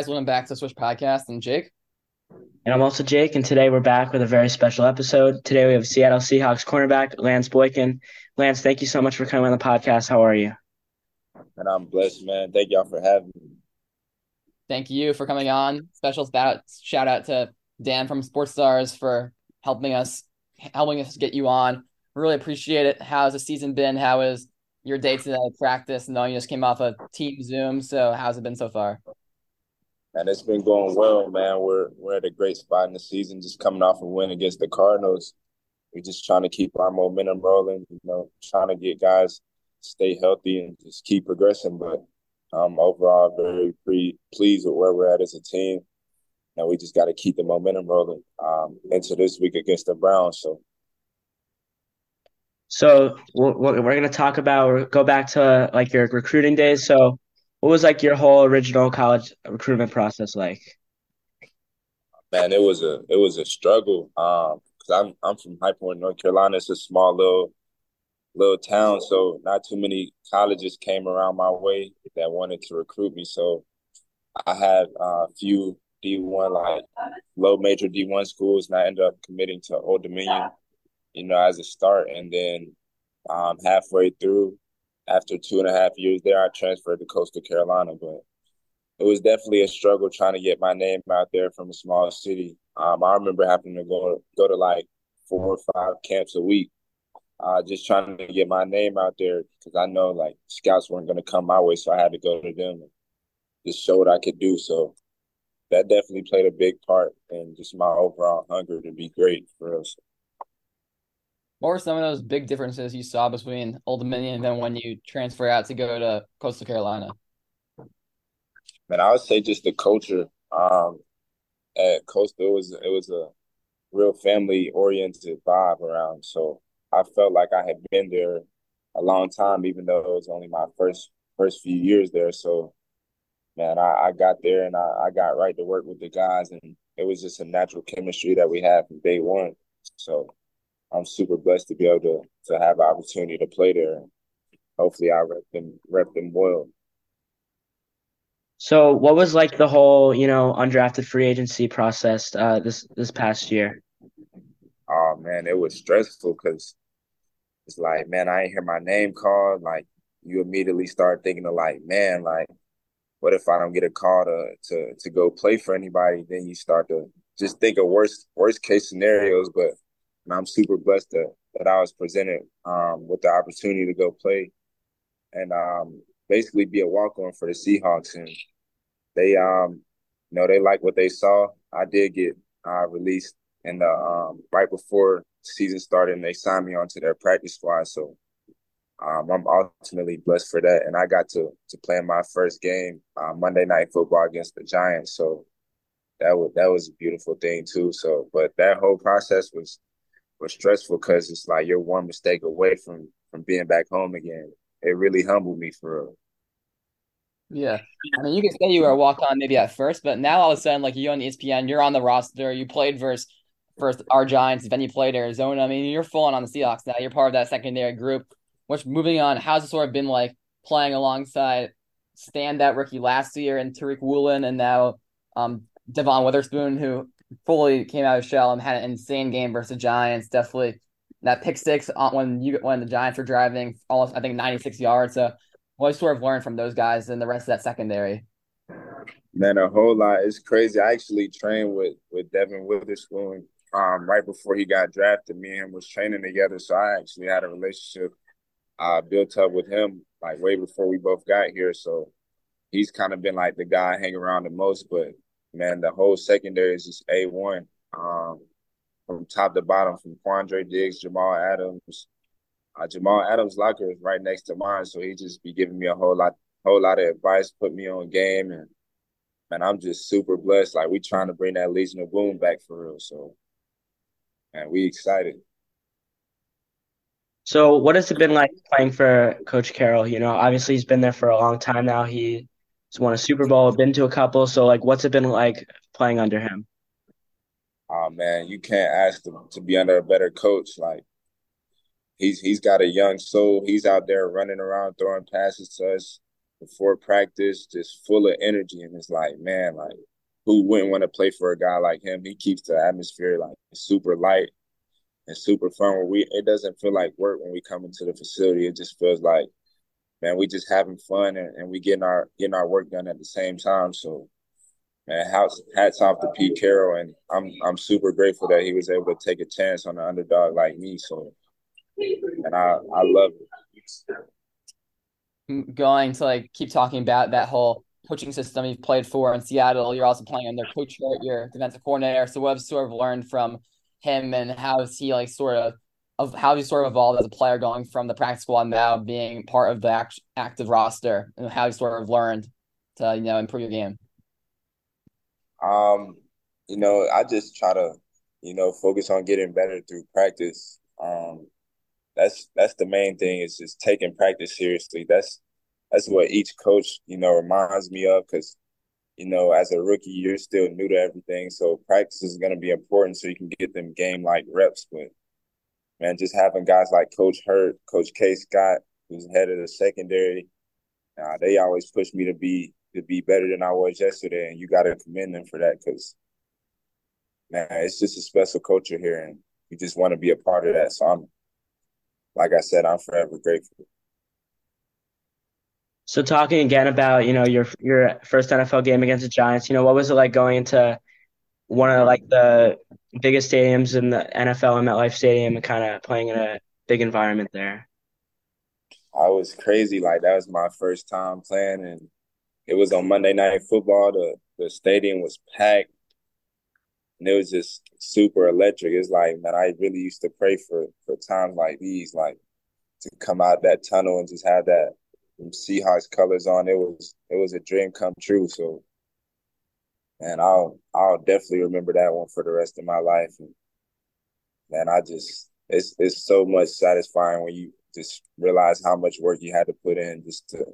guys, welcome back to Swish Podcast. I'm Jake. And I'm also Jake, and today we're back with a very special episode. Today we have Seattle Seahawks cornerback Lance Boykin. Lance, thank you so much for coming on the podcast. How are you? And I'm blessed, man. Thank y'all for having me. Thank you for coming on. Special shout out to Dan from Sports Stars for helping us helping us get you on. Really appreciate it. How's the season been? How is your day today practice? Knowing you just came off a team Zoom, so how's it been so far? And it's been going well, man. We're we're at a great spot in the season, just coming off a win against the Cardinals. We're just trying to keep our momentum rolling, you know, trying to get guys stay healthy and just keep progressing. But um, overall, very pre- pleased with where we're at as a team. And we just got to keep the momentum rolling um, into this week against the Browns. So, so we're, we're going to talk about go back to like your recruiting days. So, what was like your whole original college recruitment process like? Man, it was a it was a struggle. Um, cause I'm I'm from High Point, North Carolina. It's a small little little town, so not too many colleges came around my way that wanted to recruit me. So I had a few D one like low major D one schools, and I ended up committing to Old Dominion, you know, as a start, and then um, halfway through, after two and a half years there, I transferred to Coastal Carolina, but it was definitely a struggle trying to get my name out there from a small city. Um, I remember having to go go to like four or five camps a week uh, just trying to get my name out there because I know like scouts weren't going to come my way, so I had to go to them and just show what I could do. So that definitely played a big part in just my overall hunger to be great for us. What were some of those big differences you saw between Old Dominion and then when you transfer out to go to Coastal Carolina? Man, I would say just the culture. Um, at Coastal, it was it was a real family oriented vibe around. So I felt like I had been there a long time, even though it was only my first first few years there. So, man, I, I got there and I, I got right to work with the guys, and it was just a natural chemistry that we had from day one. So, I'm super blessed to be able to to have the opportunity to play there. Hopefully, I rep them rep them well. So, what was like the whole, you know, undrafted free agency process uh, this this past year? Oh man, it was stressful because it's like, man, I ain't hear my name called. Like you immediately start thinking of like, man, like what if I don't get a call to to to go play for anybody? Then you start to just think of worst worst case scenarios. But I'm super blessed that, that I was presented um, with the opportunity to go play and um, basically be a walk on for the Seahawks. And they um you know they like what they saw. I did get uh, released the um, right before season started and they signed me onto their practice squad. So um, I'm ultimately blessed for that. And I got to to play in my first game uh, Monday night football against the Giants. So that was that was a beautiful thing too. So, but that whole process was was stressful because it's like you're one mistake away from from being back home again. It really humbled me for real. Yeah, I mean, you can say you were a walk on maybe at first, but now all of a sudden, like you on ESPN, you're on the roster. You played versus first our Giants, then you played Arizona. I mean, you're full on on the Seahawks now. You're part of that secondary group. Which moving on, how's it sort of been like playing alongside standout rookie last year and Tariq Woolen and now um Devon Witherspoon, who fully came out of shell and had an insane game versus the Giants. Definitely that pick six when you when the Giants were driving almost I think 96 yards. So what I sort of learned from those guys and the rest of that secondary? Man, a whole lot. It's crazy. I actually trained with with Devon Witherspoon um, right before he got drafted, me and him was training together. So I actually had a relationship uh, built up with him like way before we both got here. So he's kind of been like the guy I hang around the most. But man, the whole secondary is just a one um, from top to bottom, from Quandre Diggs, Jamal Adams. Uh, Jamal Adams' locker is right next to mine, so he just be giving me a whole lot, whole lot of advice, put me on game, and man, I'm just super blessed. Like we trying to bring that Legion of Boom back for real. So and we excited. So, what has it been like playing for Coach Carroll? You know, obviously he's been there for a long time now. He's won a Super Bowl, been to a couple. So, like, what's it been like playing under him? Oh man, you can't ask him to be under a better coach. Like, he's he's got a young soul. He's out there running around throwing passes to us. before practice, just full of energy. And it's like, man, like who wouldn't want to play for a guy like him? He keeps the atmosphere like super light and super fun. We it doesn't feel like work when we come into the facility. It just feels like, man, we just having fun and, and we getting our getting our work done at the same time. So man, hats hats off to Pete Carroll, and I'm I'm super grateful that he was able to take a chance on an underdog like me. So, and I I love it. Going to like keep talking about that whole coaching system you've played for in Seattle. You're also playing under Coach your defensive coordinator. So what have sort of learned from him, and how is he like sort of of how he sort of evolved as a player, going from the practice squad now being part of the act- active roster, and how he sort of learned to you know improve your game. Um, you know, I just try to, you know, focus on getting better through practice. Um, that's that's the main thing is just taking practice seriously. That's that's what each coach, you know, reminds me of because, you know, as a rookie, you're still new to everything. So practice is going to be important so you can get them game like reps. But man, just having guys like Coach Hurtt, Coach K Scott, who's head of the secondary, uh, they always push me to be to be better than I was yesterday, and you got to commend them for that because, man, it's just a special culture here, and you just want to be a part of that. So I'm, like I said, I'm forever grateful. So talking again about you know your your first NFL game against the Giants, you know what was it like going into one of like the biggest stadiums in the NFL, MetLife Stadium, and kind of playing in a big environment there? I was crazy. Like that was my first time playing, and it was on Monday Night Football. The the stadium was packed, and it was just super electric. It's like man, I really used to pray for for times like these, like to come out that tunnel and just have that Seahawks colors on. It was it was a dream come true. So, and I'll I'll definitely remember that one for the rest of my life. And man, I just it's it's so much satisfying when you just realize how much work you had to put in just to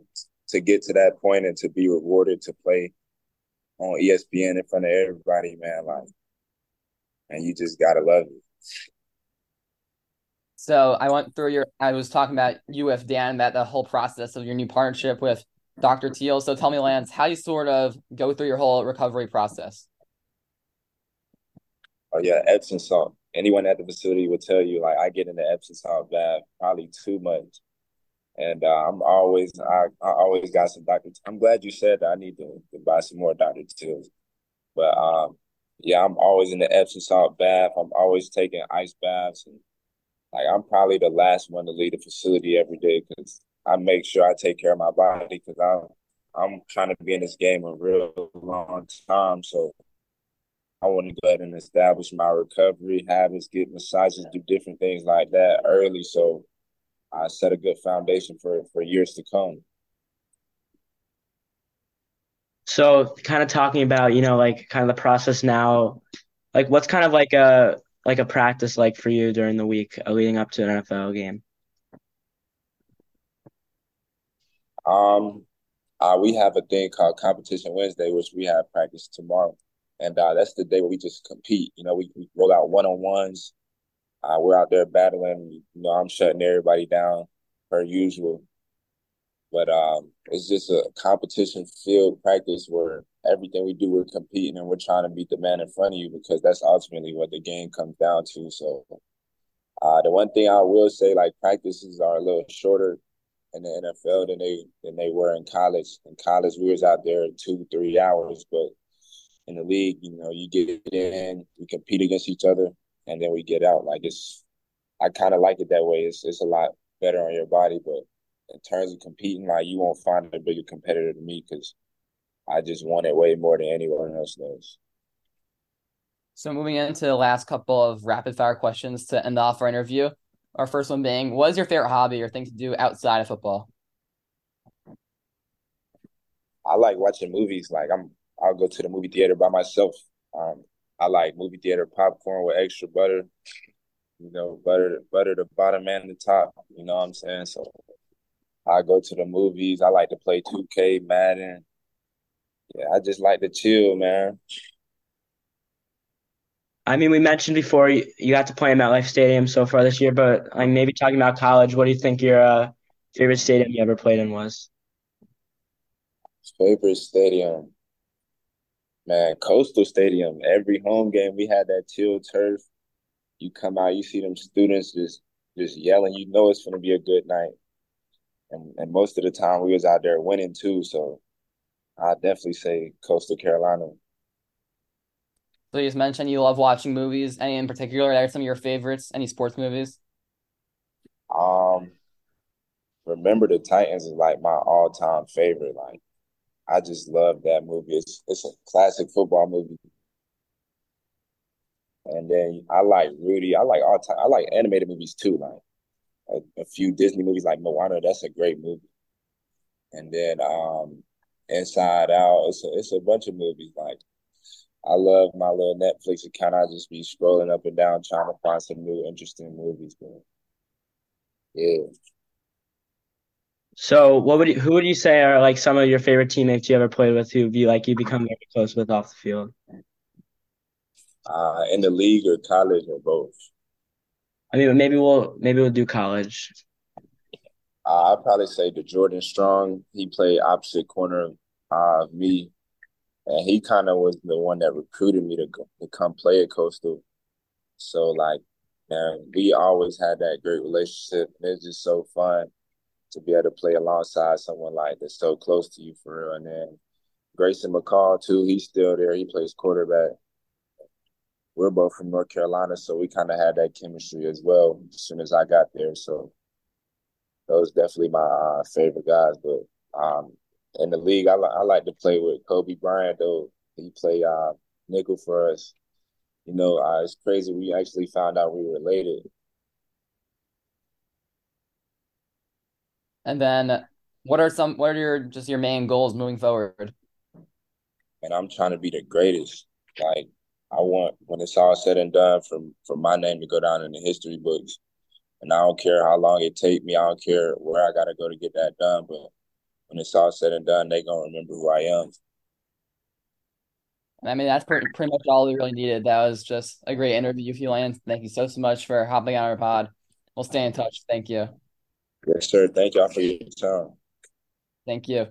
to get to that point and to be rewarded to play on ESPN in front of everybody, man. Like, and you just gotta love it. So I went through your. I was talking about you with Dan that the whole process of your new partnership with Dr. Teal. So tell me, Lance, how you sort of go through your whole recovery process. Oh yeah, Epsom salt. Anyone at the facility will tell you like I get in the Epsom salt bath probably too much and uh, I'm always I, I always got some Dr. I'm glad you said that I need to, to buy some more Dr. Teals. But um, yeah, I'm always in the Epsom salt bath. I'm always taking ice baths, and like I'm probably the last one to leave the facility every day because I make sure I take care of my body because I'm I'm trying to be in this game a real long time. So I want to go ahead and establish my recovery habits, get massages, do different things like that early. So I set a good foundation for for years to come. So, kind of talking about, you know, like kind of the process now, like what's kind of like a like a practice like for you during the week leading up to an NFL game? Um, uh, we have a thing called Competition Wednesday, which we have practice tomorrow, and uh, that's the day where we just compete. You know, we, we roll out one on ones, uh, we're out there battling. You know, I'm shutting everybody down per usual. But um, it's just a competition field practice where everything we do, we're competing and we're trying to beat the man in front of you because that's ultimately what the game comes down to. So uh, the one thing I will say, like practices are a little shorter in the NFL than they than they were in college. In college, we was out there two, three hours, but in the league, you know, you get in, we compete against each other and then we get out. Like it's, I kind of like it that way. It's it's a lot better on your body, but in terms of competing, like you won't find a bigger competitor than me because I just want it way more than anyone else does. So moving into the last couple of rapid fire questions to end off our interview. Our first one being, what is your favorite hobby or thing to do outside of football? I like watching movies. Like I'm, I'll go to the movie theater by myself. Um, I like movie theater popcorn with extra butter. You know, butter butter the bottom and the top. You know what I'm saying? So I go to the movies. I like to play 2K, Madden. Yeah, I just like to chill, man. I mean, we mentioned before you, you got to play in MetLife Stadium so far this year, but like maybe talking about college, what do you think your uh, favorite stadium you ever played in was? Favorite stadium, man, Coastal Stadium. Every home game we had that teal turf. You come out, you see them students just just yelling. You know it's gonna be a good night. And and most of the time we was out there winning too. So I definitely say Coastal Carolina. So you just mentioned you love watching movies. Any in particular that are some of your favorites? Any sports movies? Um, Remember the Titans is like my all time favorite. Like I just love that movie. It's it's a classic football movie. And then I like Rudy. I like all time. I like animated movies too. Like a, a few Disney movies like Moana. That's a great movie. And then um, Inside Out. It's a it's a bunch of movies. Like I love my little Netflix account. I just be scrolling up and down trying to find some new interesting movies. But yeah. So, what would you, who would you say are like some of your favorite teammates you ever played with who you like you become very close with off the field? Uh, in the league or college or both. I mean, maybe we'll maybe we'll do college. Uh, I'd probably say D'Jordan Strong. He played opposite corner of me, and he kind of was the one that recruited me to, go, to come play at Coastal. So like, man, we always had that great relationship. and It's just so fun to be able to play alongside someone like that's so close to you for real. And then Grayson McCall too, he's still there. He plays quarterback. We're both from North Carolina, so we kind of had that chemistry as well as soon as I got there. So those definitely my uh, favorite guys. But um, in the league, I, I like to play with Coby Bryant though. He play uh, nickel for us. You know, uh, it's crazy. We actually found out we were related And then what are some what are your just your main goals moving forward? and I'm trying to be the greatest. Like I want when it's all said and done from for my name to go down in the history books. And I don't care how long it take me. I don't care where I gotta go to get that done. But when it's all said and done, they gonna remember who I am. I mean, that's pretty, pretty much all we really needed. That was just a great interview, Lance. Thank you so, so much for hopping on our pod. We'll stay in touch. Thank you. Yes, sir. Thank y'all for your time. Thank you.